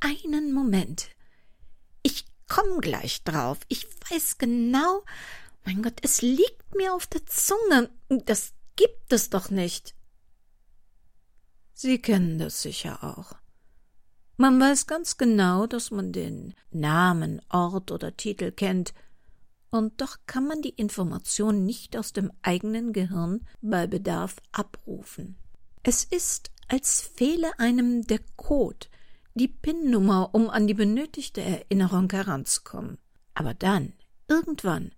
einen Moment. Ich komm gleich drauf. Ich weiß genau. Mein Gott, es liegt mir auf der Zunge. Das gibt es doch nicht. Sie kennen das sicher auch. Man weiß ganz genau, dass man den Namen, Ort oder Titel kennt, und doch kann man die Information nicht aus dem eigenen Gehirn bei Bedarf abrufen. Es ist, als fehle einem der Code, die PIN-Nummer, um an die benötigte Erinnerung heranzukommen. Aber dann, irgendwann,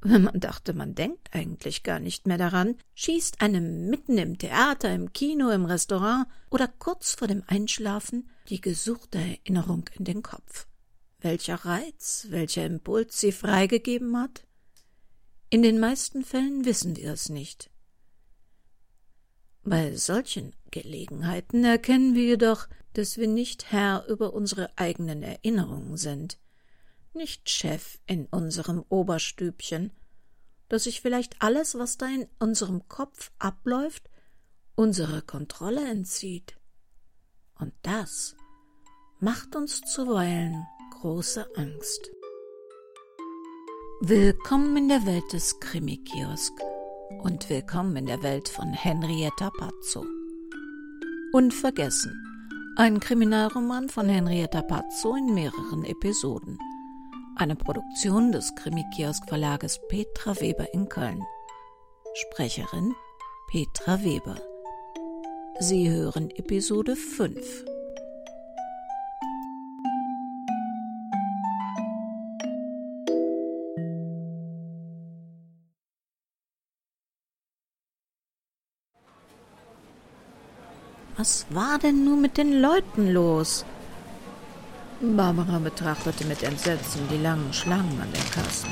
wenn man dachte, man denkt eigentlich gar nicht mehr daran, schießt einem mitten im Theater, im Kino, im Restaurant oder kurz vor dem Einschlafen die gesuchte Erinnerung in den Kopf. Welcher Reiz, welcher Impuls sie freigegeben hat? In den meisten Fällen wissen wir es nicht. Bei solchen Gelegenheiten erkennen wir jedoch, dass wir nicht Herr über unsere eigenen Erinnerungen sind, nicht Chef in unserem Oberstübchen, dass sich vielleicht alles, was da in unserem Kopf abläuft, unsere Kontrolle entzieht. Und das macht uns zuweilen große Angst. Willkommen in der Welt des Krimi-Kiosk und willkommen in der Welt von Henrietta Pazzo. Unvergessen, ein Kriminalroman von Henrietta Pazzo in mehreren Episoden – eine Produktion des Krimi-Kiosk-Verlages Petra Weber in Köln. Sprecherin Petra Weber. Sie hören Episode 5. Was war denn nun mit den Leuten los? Barbara betrachtete mit Entsetzen die langen Schlangen an den Kassen.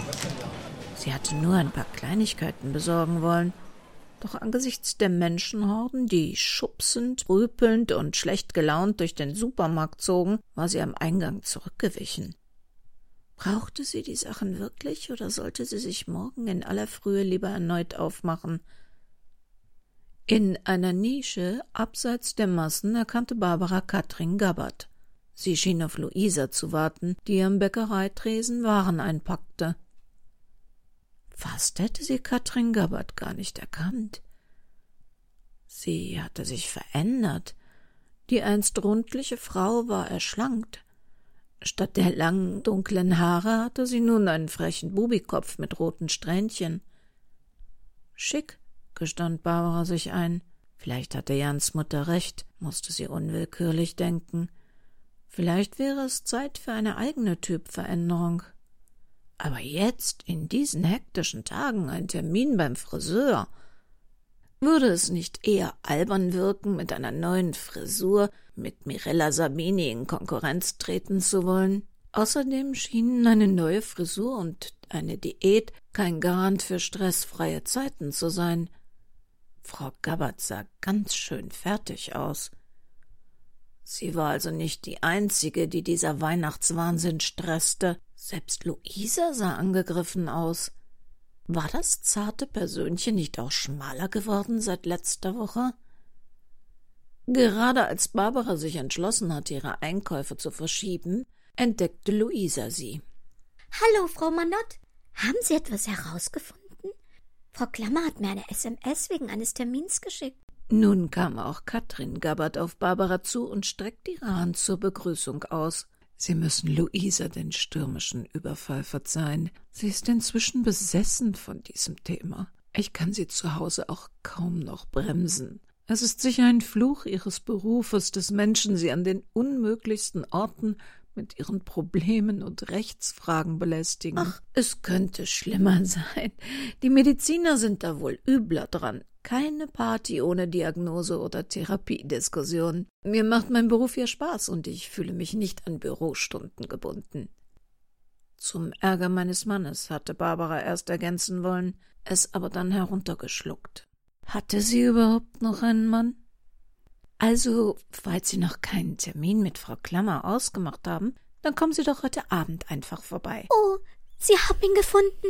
Sie hatte nur ein paar Kleinigkeiten besorgen wollen, doch angesichts der Menschenhorden, die schubsend, rüpelnd und schlecht gelaunt durch den Supermarkt zogen, war sie am Eingang zurückgewichen. Brauchte sie die Sachen wirklich oder sollte sie sich morgen in aller Frühe lieber erneut aufmachen? In einer Nische abseits der Massen erkannte Barbara Katrin Gabbard. Sie schien auf Luisa zu warten, die am Bäckereitresen Waren einpackte. Fast hätte sie Katrin Gabbard gar nicht erkannt. Sie hatte sich verändert. Die einst rundliche Frau war erschlankt. Statt der langen, dunklen Haare hatte sie nun einen frechen Bubikopf mit roten Strähnchen. Schick, gestand Barbara sich ein. Vielleicht hatte Jans Mutter recht, musste sie unwillkürlich denken. Vielleicht wäre es Zeit für eine eigene Typveränderung. Aber jetzt, in diesen hektischen Tagen, ein Termin beim Friseur. Würde es nicht eher albern wirken, mit einer neuen Frisur mit Mirella Sabini in Konkurrenz treten zu wollen? Außerdem schienen eine neue Frisur und eine Diät kein Garant für stressfreie Zeiten zu sein. Frau Gabbard sah ganz schön fertig aus. Sie war also nicht die einzige, die dieser Weihnachtswahnsinn stresste. Selbst Luisa sah angegriffen aus. War das zarte Persönchen nicht auch schmaler geworden seit letzter Woche? Gerade als Barbara sich entschlossen hatte, ihre Einkäufe zu verschieben, entdeckte Luisa sie. Hallo, Frau Manott. Haben Sie etwas herausgefunden? Frau Klammer hat mir eine SMS wegen eines Termins geschickt. Nun kam auch Katrin Gabbard auf Barbara zu und streckte ihre Hand zur Begrüßung aus. Sie müssen Luisa den stürmischen Überfall verzeihen. Sie ist inzwischen besessen von diesem Thema. Ich kann sie zu Hause auch kaum noch bremsen. Es ist sicher ein Fluch ihres Berufes, dass Menschen sie an den unmöglichsten Orten mit ihren Problemen und Rechtsfragen belästigen. Ach, es könnte schlimmer sein. Die Mediziner sind da wohl übler dran. Keine Party ohne Diagnose oder Therapiediskussion. Mir macht mein Beruf ja Spaß und ich fühle mich nicht an Bürostunden gebunden. Zum Ärger meines Mannes hatte Barbara erst ergänzen wollen, es aber dann heruntergeschluckt. Hatte sie überhaupt noch einen Mann? Also, falls Sie noch keinen Termin mit Frau Klammer ausgemacht haben, dann kommen Sie doch heute Abend einfach vorbei. Oh, Sie haben ihn gefunden?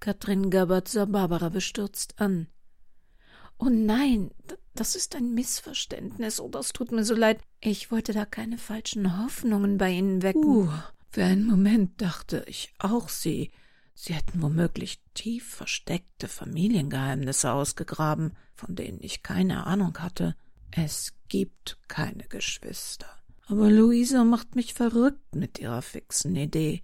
Katrin Gabbard sah Barbara bestürzt an. Oh nein, das ist ein Missverständnis. Oh, das tut mir so leid. Ich wollte da keine falschen Hoffnungen bei Ihnen wecken. Uh, für einen Moment dachte ich auch Sie. Sie hätten womöglich tief versteckte Familiengeheimnisse ausgegraben, von denen ich keine Ahnung hatte. Es gibt keine Geschwister. Aber Luisa macht mich verrückt mit ihrer fixen Idee,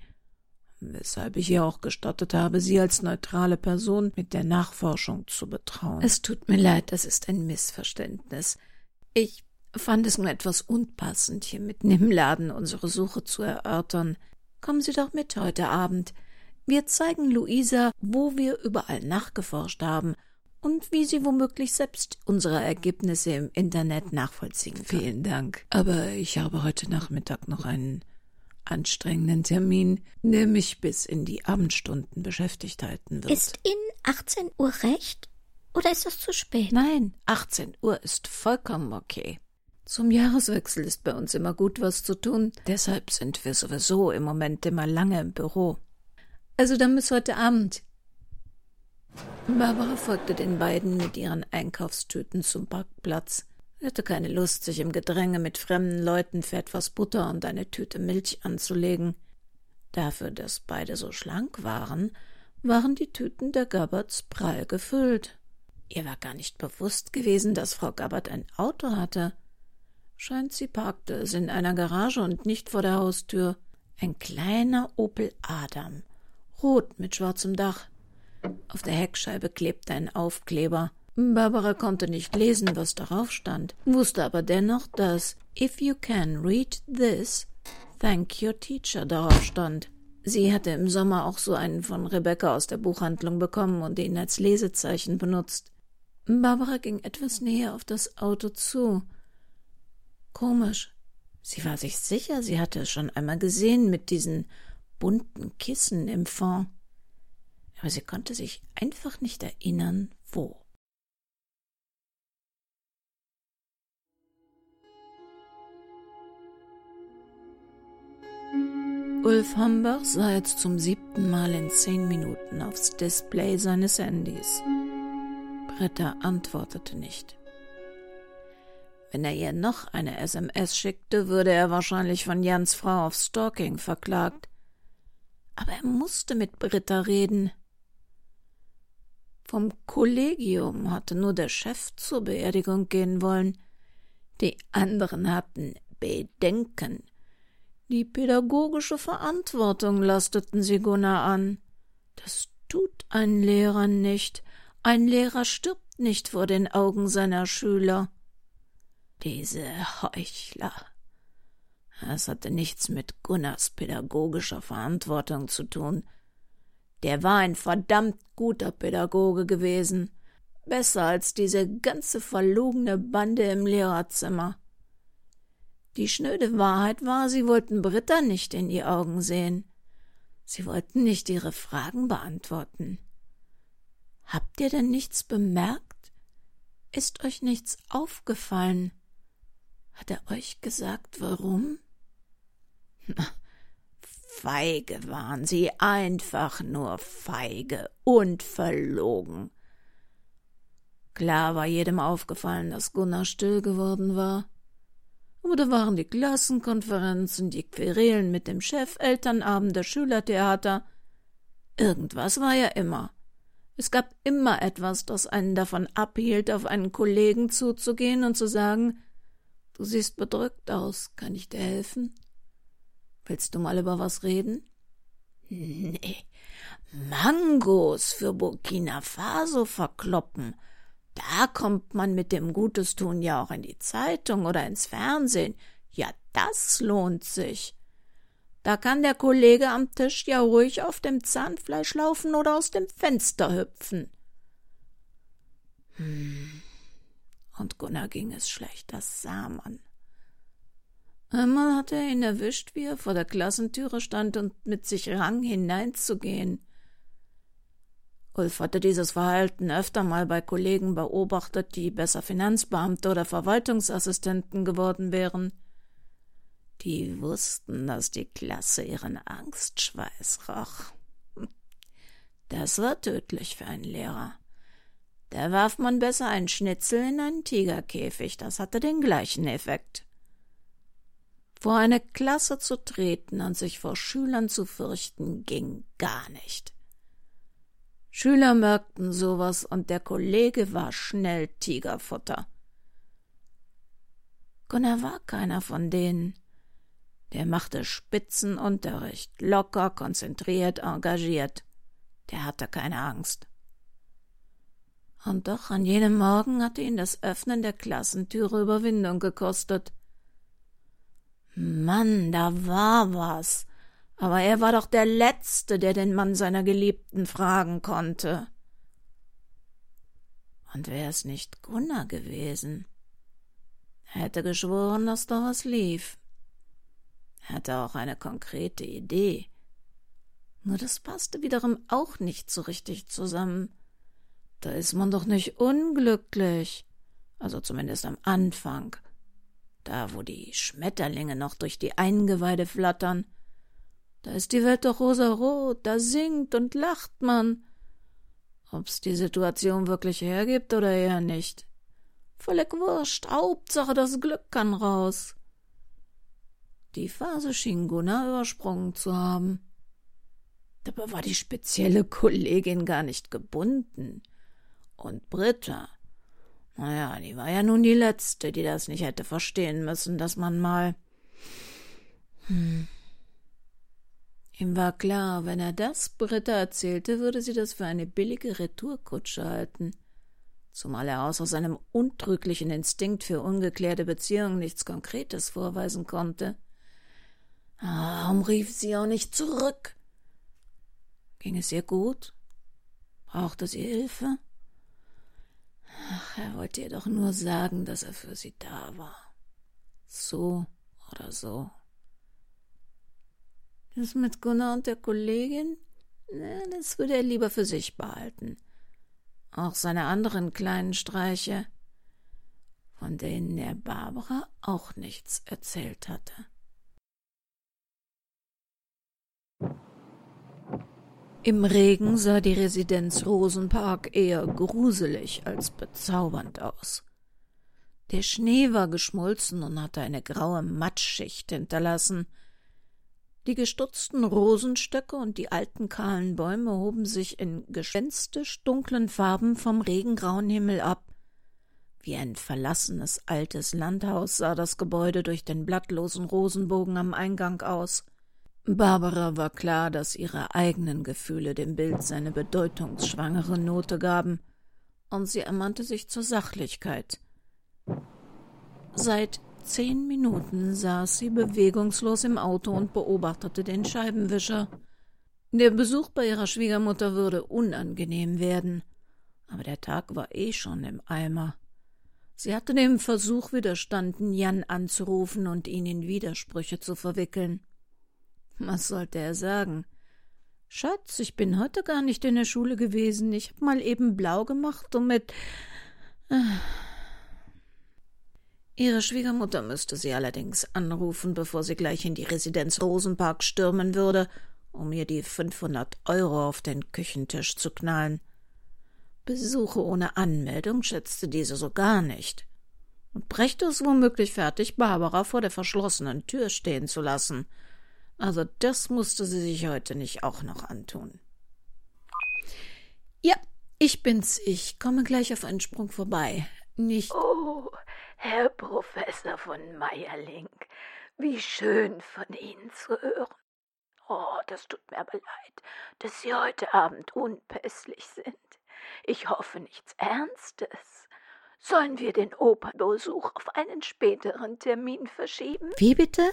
weshalb ich ihr auch gestattet habe, sie als neutrale Person mit der Nachforschung zu betrauen. Es tut mir leid, das ist ein Missverständnis. Ich fand es nur etwas unpassend, hier mitten im Laden unsere Suche zu erörtern. Kommen Sie doch mit heute Abend. Wir zeigen Luisa, wo wir überall nachgeforscht haben und wie sie womöglich selbst unsere Ergebnisse im Internet nachvollziehen kann. Vielen Dank. Aber ich habe heute Nachmittag noch einen anstrengenden Termin, der mich bis in die Abendstunden beschäftigt halten wird. Ist Ihnen 18 Uhr recht? Oder ist das zu spät? Nein, 18 Uhr ist vollkommen okay. Zum Jahreswechsel ist bei uns immer gut was zu tun, deshalb sind wir sowieso im Moment immer lange im Büro. Also dann bis heute Abend. Barbara folgte den beiden mit ihren Einkaufstüten zum Parkplatz. Sie hatte keine Lust, sich im Gedränge mit fremden Leuten für etwas Butter und eine Tüte Milch anzulegen. Dafür, dass beide so schlank waren, waren die Tüten der Gabberts prall gefüllt. Ihr war gar nicht bewusst gewesen, dass Frau Gabbert ein Auto hatte. Scheint, sie parkte es in einer Garage und nicht vor der Haustür. Ein kleiner Opel Adam, rot mit schwarzem Dach. Auf der Heckscheibe klebte ein Aufkleber. Barbara konnte nicht lesen, was darauf stand, wusste aber dennoch, dass If you can read this, thank your teacher darauf stand. Sie hatte im Sommer auch so einen von Rebecca aus der Buchhandlung bekommen und ihn als Lesezeichen benutzt. Barbara ging etwas näher auf das Auto zu. Komisch. Sie war sich sicher, sie hatte es schon einmal gesehen mit diesen bunten Kissen im Fond aber sie konnte sich einfach nicht erinnern, wo. Ulf Hambach sah jetzt zum siebten Mal in zehn Minuten aufs Display seines Handys. Britta antwortete nicht. Wenn er ihr noch eine SMS schickte, würde er wahrscheinlich von Jans Frau auf Stalking verklagt. Aber er musste mit Britta reden. Vom Kollegium hatte nur der Chef zur Beerdigung gehen wollen. Die anderen hatten Bedenken. Die pädagogische Verantwortung lasteten sie Gunnar an. Das tut ein Lehrer nicht. Ein Lehrer stirbt nicht vor den Augen seiner Schüler. Diese Heuchler. Es hatte nichts mit Gunnars pädagogischer Verantwortung zu tun. Der war ein verdammt guter Pädagoge gewesen. Besser als diese ganze verlogene Bande im Lehrerzimmer. Die schnöde Wahrheit war, sie wollten Britta nicht in die Augen sehen. Sie wollten nicht ihre Fragen beantworten. Habt ihr denn nichts bemerkt? Ist euch nichts aufgefallen? Hat er euch gesagt, warum? Na, feige waren sie, einfach nur feige und verlogen. Klar war jedem aufgefallen, dass Gunnar still geworden war. Aber da waren die Klassenkonferenzen, die Querelen mit dem Chef, Elternabende, Schülertheater. Irgendwas war ja immer. Es gab immer etwas, das einen davon abhielt, auf einen Kollegen zuzugehen und zu sagen, Du siehst bedrückt aus, kann ich dir helfen? Willst du mal über was reden? Nee. Mangos für Burkina Faso verkloppen. Da kommt man mit dem Gutestun ja auch in die Zeitung oder ins Fernsehen. Ja, das lohnt sich. Da kann der Kollege am Tisch ja ruhig auf dem Zahnfleisch laufen oder aus dem Fenster hüpfen. Hm. Und Gunnar ging es schlecht, das sah man. Einmal hatte er ihn erwischt, wie er vor der Klassentüre stand und mit sich rang, hineinzugehen. Ulf hatte dieses Verhalten öfter mal bei Kollegen beobachtet, die besser Finanzbeamte oder Verwaltungsassistenten geworden wären. Die wussten, dass die Klasse ihren Angstschweiß roch. Das war tödlich für einen Lehrer. Da warf man besser ein Schnitzel in einen Tigerkäfig, das hatte den gleichen Effekt. Vor eine Klasse zu treten und sich vor Schülern zu fürchten, ging gar nicht. Schüler merkten sowas und der Kollege war schnell Tigerfutter. Gunnar war keiner von denen. Der machte Spitzenunterricht, locker, konzentriert, engagiert. Der hatte keine Angst. Und doch an jenem Morgen hatte ihn das Öffnen der Klassentüre Überwindung gekostet. Mann, da war was. Aber er war doch der Letzte, der den Mann seiner Geliebten fragen konnte. Und wäre es nicht Gunnar gewesen? Er hätte geschworen, dass da was lief. Er hatte auch eine konkrete Idee. Nur das passte wiederum auch nicht so richtig zusammen. Da ist man doch nicht unglücklich. Also zumindest am Anfang. Da, wo die Schmetterlinge noch durch die Eingeweide flattern. Da ist die Welt doch rosarot, da singt und lacht man. Ob's die Situation wirklich hergibt oder eher nicht. Völlig wurscht, Hauptsache das Glück kann raus. Die Phase schien Gunnar übersprungen zu haben. Dabei war die spezielle Kollegin gar nicht gebunden. Und Britta, naja, die war ja nun die Letzte, die das nicht hätte verstehen müssen, dass man mal. Hm. Ihm war klar, wenn er das Britta erzählte, würde sie das für eine billige Retourkutsche halten zumal er außer seinem untrüglichen Instinkt für ungeklärte Beziehungen nichts Konkretes vorweisen konnte. Warum rief sie auch nicht zurück? Ging es ihr gut? Brauchte sie Hilfe? Ach, er wollte ihr doch nur sagen, dass er für sie da war. So oder so. Das mit Gunnar und der Kollegin? Na, das würde er lieber für sich behalten auch seine anderen kleinen Streiche, von denen er Barbara auch nichts erzählt hatte. Im Regen sah die Residenz Rosenpark eher gruselig als bezaubernd aus. Der Schnee war geschmolzen und hatte eine graue Matschschicht hinterlassen, die gestutzten Rosenstöcke und die alten kahlen Bäume hoben sich in gespenstisch dunklen Farben vom regengrauen Himmel ab. Wie ein verlassenes altes Landhaus sah das Gebäude durch den blattlosen Rosenbogen am Eingang aus. Barbara war klar, dass ihre eigenen Gefühle dem Bild seine bedeutungsschwangere Note gaben, und sie ermannte sich zur Sachlichkeit. Seit zehn Minuten saß sie bewegungslos im Auto und beobachtete den Scheibenwischer. Der Besuch bei ihrer Schwiegermutter würde unangenehm werden, aber der Tag war eh schon im Eimer. Sie hatte dem Versuch widerstanden, Jan anzurufen und ihn in Widersprüche zu verwickeln. Was sollte er sagen? Schatz, ich bin heute gar nicht in der Schule gewesen. Ich hab mal eben blau gemacht und mit. Ihre Schwiegermutter müsste sie allerdings anrufen, bevor sie gleich in die Residenz Rosenpark stürmen würde, um ihr die fünfhundert Euro auf den Küchentisch zu knallen. Besuche ohne Anmeldung schätzte diese so gar nicht und brächte es womöglich fertig, Barbara vor der verschlossenen Tür stehen zu lassen. Also das musste sie sich heute nicht auch noch antun. Ja, ich bin's. Ich komme gleich auf einen Sprung vorbei. Nicht. Oh, Herr Professor von Meierling, wie schön von Ihnen zu hören. Oh, das tut mir aber leid, dass Sie heute Abend unpässlich sind. Ich hoffe nichts Ernstes. Sollen wir den Opernbesuch auf einen späteren Termin verschieben? Wie bitte?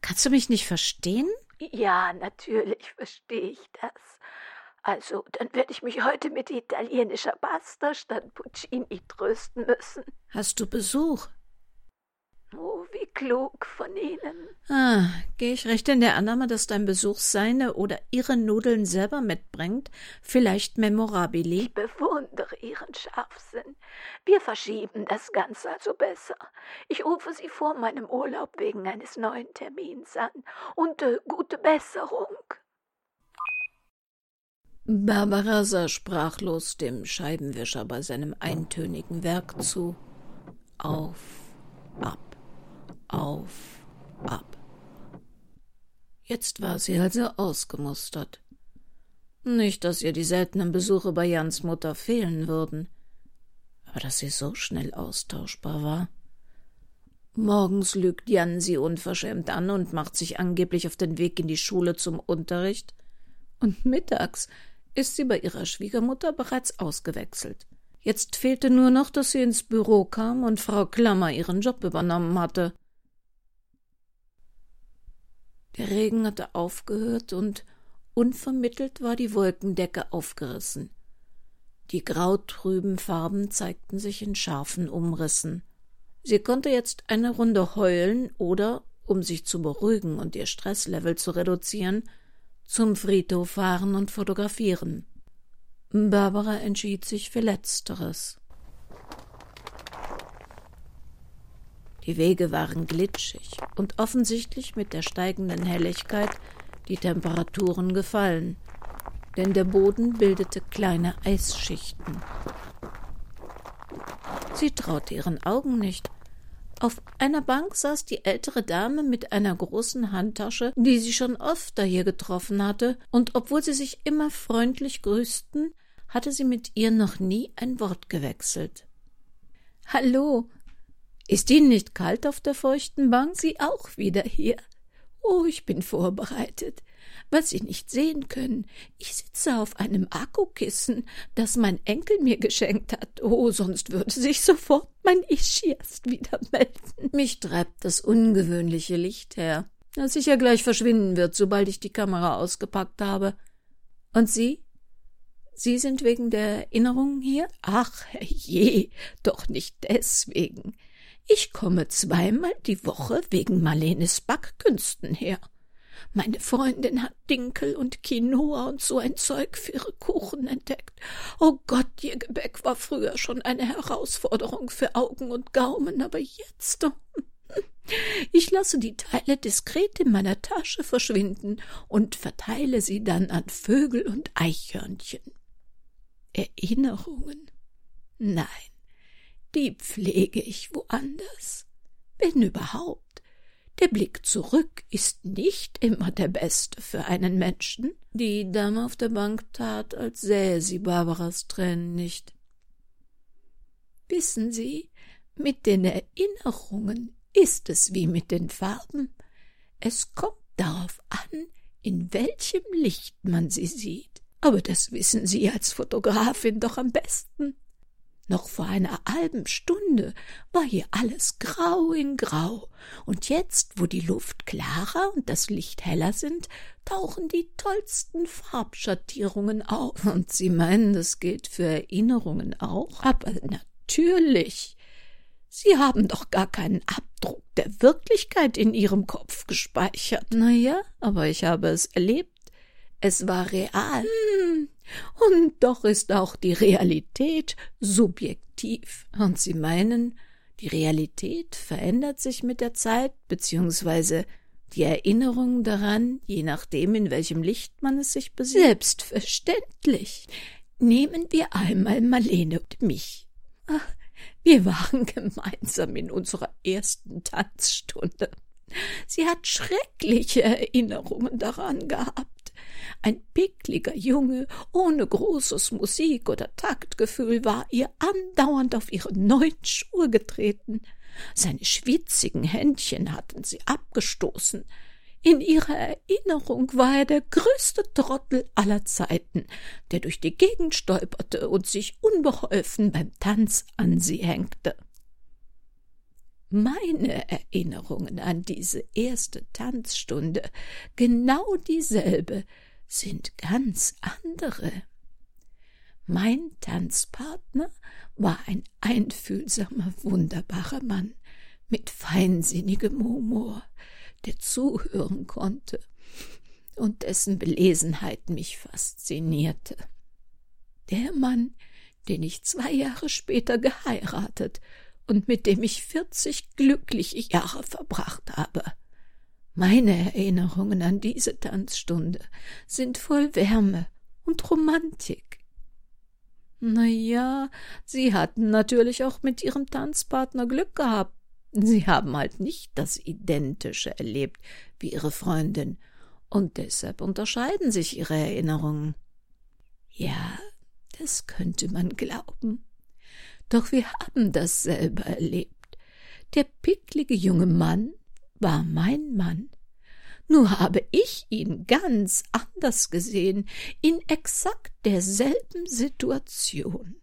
Kannst du mich nicht verstehen? Ja, natürlich verstehe ich das. Also, dann werde ich mich heute mit italienischer Pasta statt Puccini trösten müssen. Hast du Besuch? Oh, wie klug von Ihnen. Ah, gehe ich recht in der Annahme, dass dein Besuch seine oder ihre Nudeln selber mitbringt? Vielleicht memorabili? Ich bewundere Ihren Scharfsinn. Wir verschieben das Ganze also besser. Ich rufe Sie vor meinem Urlaub wegen eines neuen Termins an. Und äh, gute Besserung. Barbara sah sprachlos dem Scheibenwischer bei seinem eintönigen Werk zu. Auf, ab, auf, ab. Jetzt war sie also ausgemustert. Nicht, dass ihr die seltenen Besuche bei Jans Mutter fehlen würden, aber dass sie so schnell austauschbar war. Morgens lügt Jan sie unverschämt an und macht sich angeblich auf den Weg in die Schule zum Unterricht, und mittags ist sie bei ihrer Schwiegermutter bereits ausgewechselt. Jetzt fehlte nur noch, dass sie ins Büro kam und Frau Klammer ihren Job übernommen hatte. Der Regen hatte aufgehört und unvermittelt war die Wolkendecke aufgerissen. Die grautrüben Farben zeigten sich in scharfen Umrissen. Sie konnte jetzt eine Runde heulen oder, um sich zu beruhigen und ihr Stresslevel zu reduzieren, zum Friedhof fahren und fotografieren. Barbara entschied sich für Letzteres. Die Wege waren glitschig und offensichtlich mit der steigenden Helligkeit die Temperaturen gefallen, denn der Boden bildete kleine Eisschichten. Sie traute ihren Augen nicht. Auf einer Bank saß die ältere Dame mit einer großen Handtasche, die sie schon öfter hier getroffen hatte, und obwohl sie sich immer freundlich grüßten, hatte sie mit ihr noch nie ein Wort gewechselt. Hallo. Ist Ihnen nicht kalt auf der feuchten Bank? Sie auch wieder hier. Oh, ich bin vorbereitet was Sie nicht sehen können. Ich sitze auf einem Akkukissen, das mein Enkel mir geschenkt hat. Oh, sonst würde sich sofort mein Ich erst wieder melden. Mich treibt das ungewöhnliche Licht her, das sicher gleich verschwinden wird, sobald ich die Kamera ausgepackt habe. Und Sie? Sie sind wegen der Erinnerungen hier? Ach, je, doch nicht deswegen. Ich komme zweimal die Woche wegen Marlenes Backkünsten her. Meine Freundin hat Dinkel und Quinoa und so ein Zeug für ihre Kuchen entdeckt. Oh Gott, ihr Gebäck war früher schon eine Herausforderung für Augen und Gaumen, aber jetzt. Ich lasse die Teile diskret in meiner Tasche verschwinden und verteile sie dann an Vögel und Eichhörnchen. Erinnerungen? Nein, die pflege ich woanders. Wenn überhaupt. Der Blick zurück ist nicht immer der beste für einen Menschen. Die Dame auf der Bank tat, als sähe sie Barbaras Tränen nicht. Wissen Sie, mit den Erinnerungen ist es wie mit den Farben. Es kommt darauf an, in welchem Licht man sie sieht. Aber das wissen Sie als Fotografin doch am besten. Noch vor einer halben Stunde war hier alles grau in grau, und jetzt, wo die Luft klarer und das Licht heller sind, tauchen die tollsten Farbschattierungen auf. Und Sie meinen, das gilt für Erinnerungen auch? Aber natürlich. Sie haben doch gar keinen Abdruck der Wirklichkeit in Ihrem Kopf gespeichert. Na ja, aber ich habe es erlebt. Es war real. Hm, und doch ist auch die Realität subjektiv. Und Sie meinen, die Realität verändert sich mit der Zeit, beziehungsweise die Erinnerung daran, je nachdem, in welchem Licht man es sich besieht? Selbstverständlich. Nehmen wir einmal Marlene und mich. Ach, wir waren gemeinsam in unserer ersten Tanzstunde. Sie hat schreckliche Erinnerungen daran gehabt. Ein pickliger Junge ohne großes Musik- oder Taktgefühl war ihr andauernd auf ihre neuen Schuhe getreten. Seine schwitzigen Händchen hatten sie abgestoßen. In ihrer Erinnerung war er der größte Trottel aller Zeiten, der durch die Gegend stolperte und sich unbeholfen beim Tanz an sie hängte. Meine Erinnerungen an diese erste Tanzstunde, genau dieselbe, sind ganz andere. Mein Tanzpartner war ein einfühlsamer, wunderbarer Mann mit feinsinnigem Humor, der zuhören konnte und dessen Belesenheit mich faszinierte. Der Mann, den ich zwei Jahre später geheiratet und mit dem ich vierzig glückliche Jahre verbracht habe. Meine Erinnerungen an diese Tanzstunde sind voll Wärme und Romantik. Na ja, sie hatten natürlich auch mit ihrem Tanzpartner Glück gehabt. Sie haben halt nicht das Identische erlebt wie ihre Freundin, und deshalb unterscheiden sich ihre Erinnerungen. Ja, das könnte man glauben. Doch wir haben dasselbe erlebt. Der picklige junge Mann war mein Mann. Nur habe ich ihn ganz anders gesehen, in exakt derselben Situation.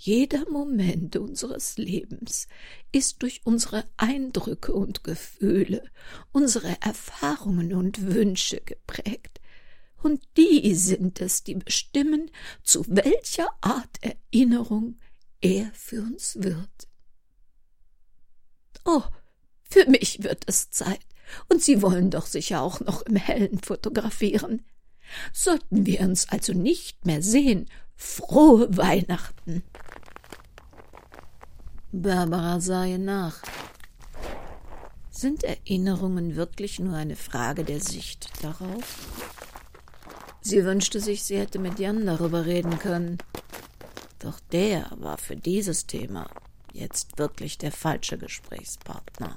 Jeder Moment unseres Lebens ist durch unsere Eindrücke und Gefühle, unsere Erfahrungen und Wünsche geprägt. Und die sind es, die bestimmen, zu welcher Art Erinnerung er für uns wird. Oh, für mich wird es Zeit, und Sie wollen doch sicher auch noch im Hellen fotografieren. Sollten wir uns also nicht mehr sehen, frohe Weihnachten. Barbara sah ihr nach. Sind Erinnerungen wirklich nur eine Frage der Sicht darauf? Sie wünschte sich, sie hätte mit Jan darüber reden können. Doch der war für dieses Thema jetzt wirklich der falsche Gesprächspartner.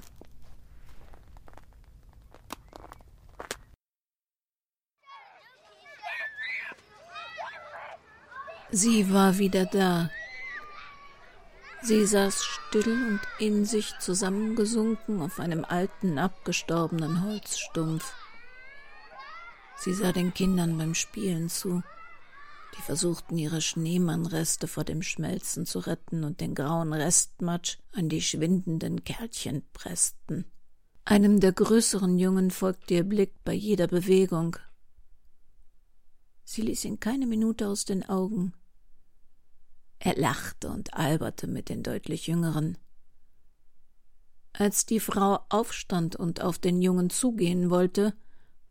Sie war wieder da. Sie saß still und in sich zusammengesunken auf einem alten, abgestorbenen Holzstumpf. Sie sah den Kindern beim Spielen zu. Die versuchten ihre Schneemannreste vor dem Schmelzen zu retten und den grauen Restmatsch an die schwindenden Kerlchen pressten. Einem der größeren Jungen folgte ihr Blick bei jeder Bewegung. Sie ließ ihn keine Minute aus den Augen. Er lachte und alberte mit den deutlich Jüngeren. Als die Frau aufstand und auf den Jungen zugehen wollte,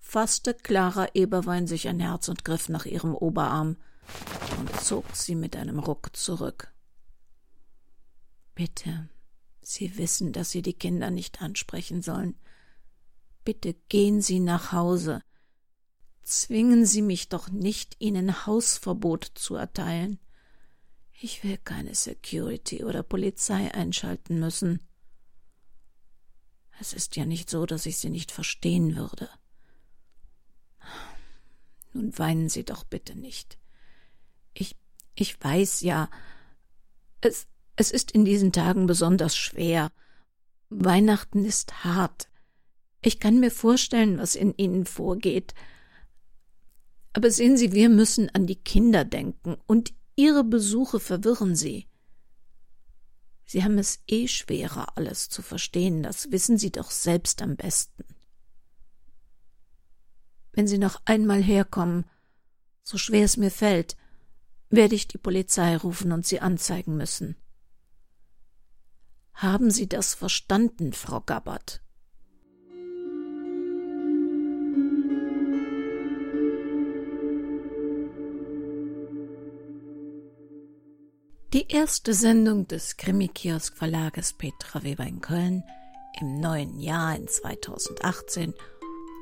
fasste Clara Eberwein sich ein Herz und griff nach ihrem Oberarm und zog sie mit einem Ruck zurück. Bitte, Sie wissen, dass Sie die Kinder nicht ansprechen sollen. Bitte gehen Sie nach Hause. Zwingen Sie mich doch nicht, Ihnen Hausverbot zu erteilen. Ich will keine Security oder Polizei einschalten müssen. Es ist ja nicht so, dass ich Sie nicht verstehen würde. Nun weinen Sie doch bitte nicht. Ich, ich weiß ja, es, es ist in diesen Tagen besonders schwer. Weihnachten ist hart. Ich kann mir vorstellen, was in Ihnen vorgeht. Aber sehen Sie, wir müssen an die Kinder denken, und Ihre Besuche verwirren Sie. Sie haben es eh schwerer, alles zu verstehen, das wissen Sie doch selbst am besten. Wenn Sie noch einmal herkommen, so schwer es mir fällt, werde ich die Polizei rufen und Sie anzeigen müssen. Haben Sie das verstanden, Frau Gabbard? Die erste Sendung des Krimi-Kiosk Verlages Petra Weber in Köln im neuen Jahr in 2018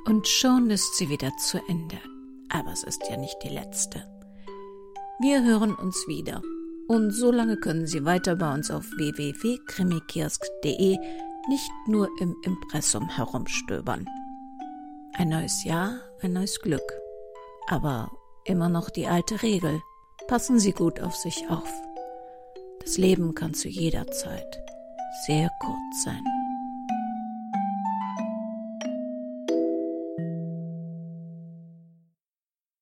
und schon ist sie wieder zu Ende. Aber es ist ja nicht die letzte. Wir hören uns wieder. Und so lange können Sie weiter bei uns auf www.krimikiosk.de nicht nur im Impressum herumstöbern. Ein neues Jahr, ein neues Glück. Aber immer noch die alte Regel. Passen Sie gut auf sich auf. Das Leben kann zu jeder Zeit sehr kurz sein.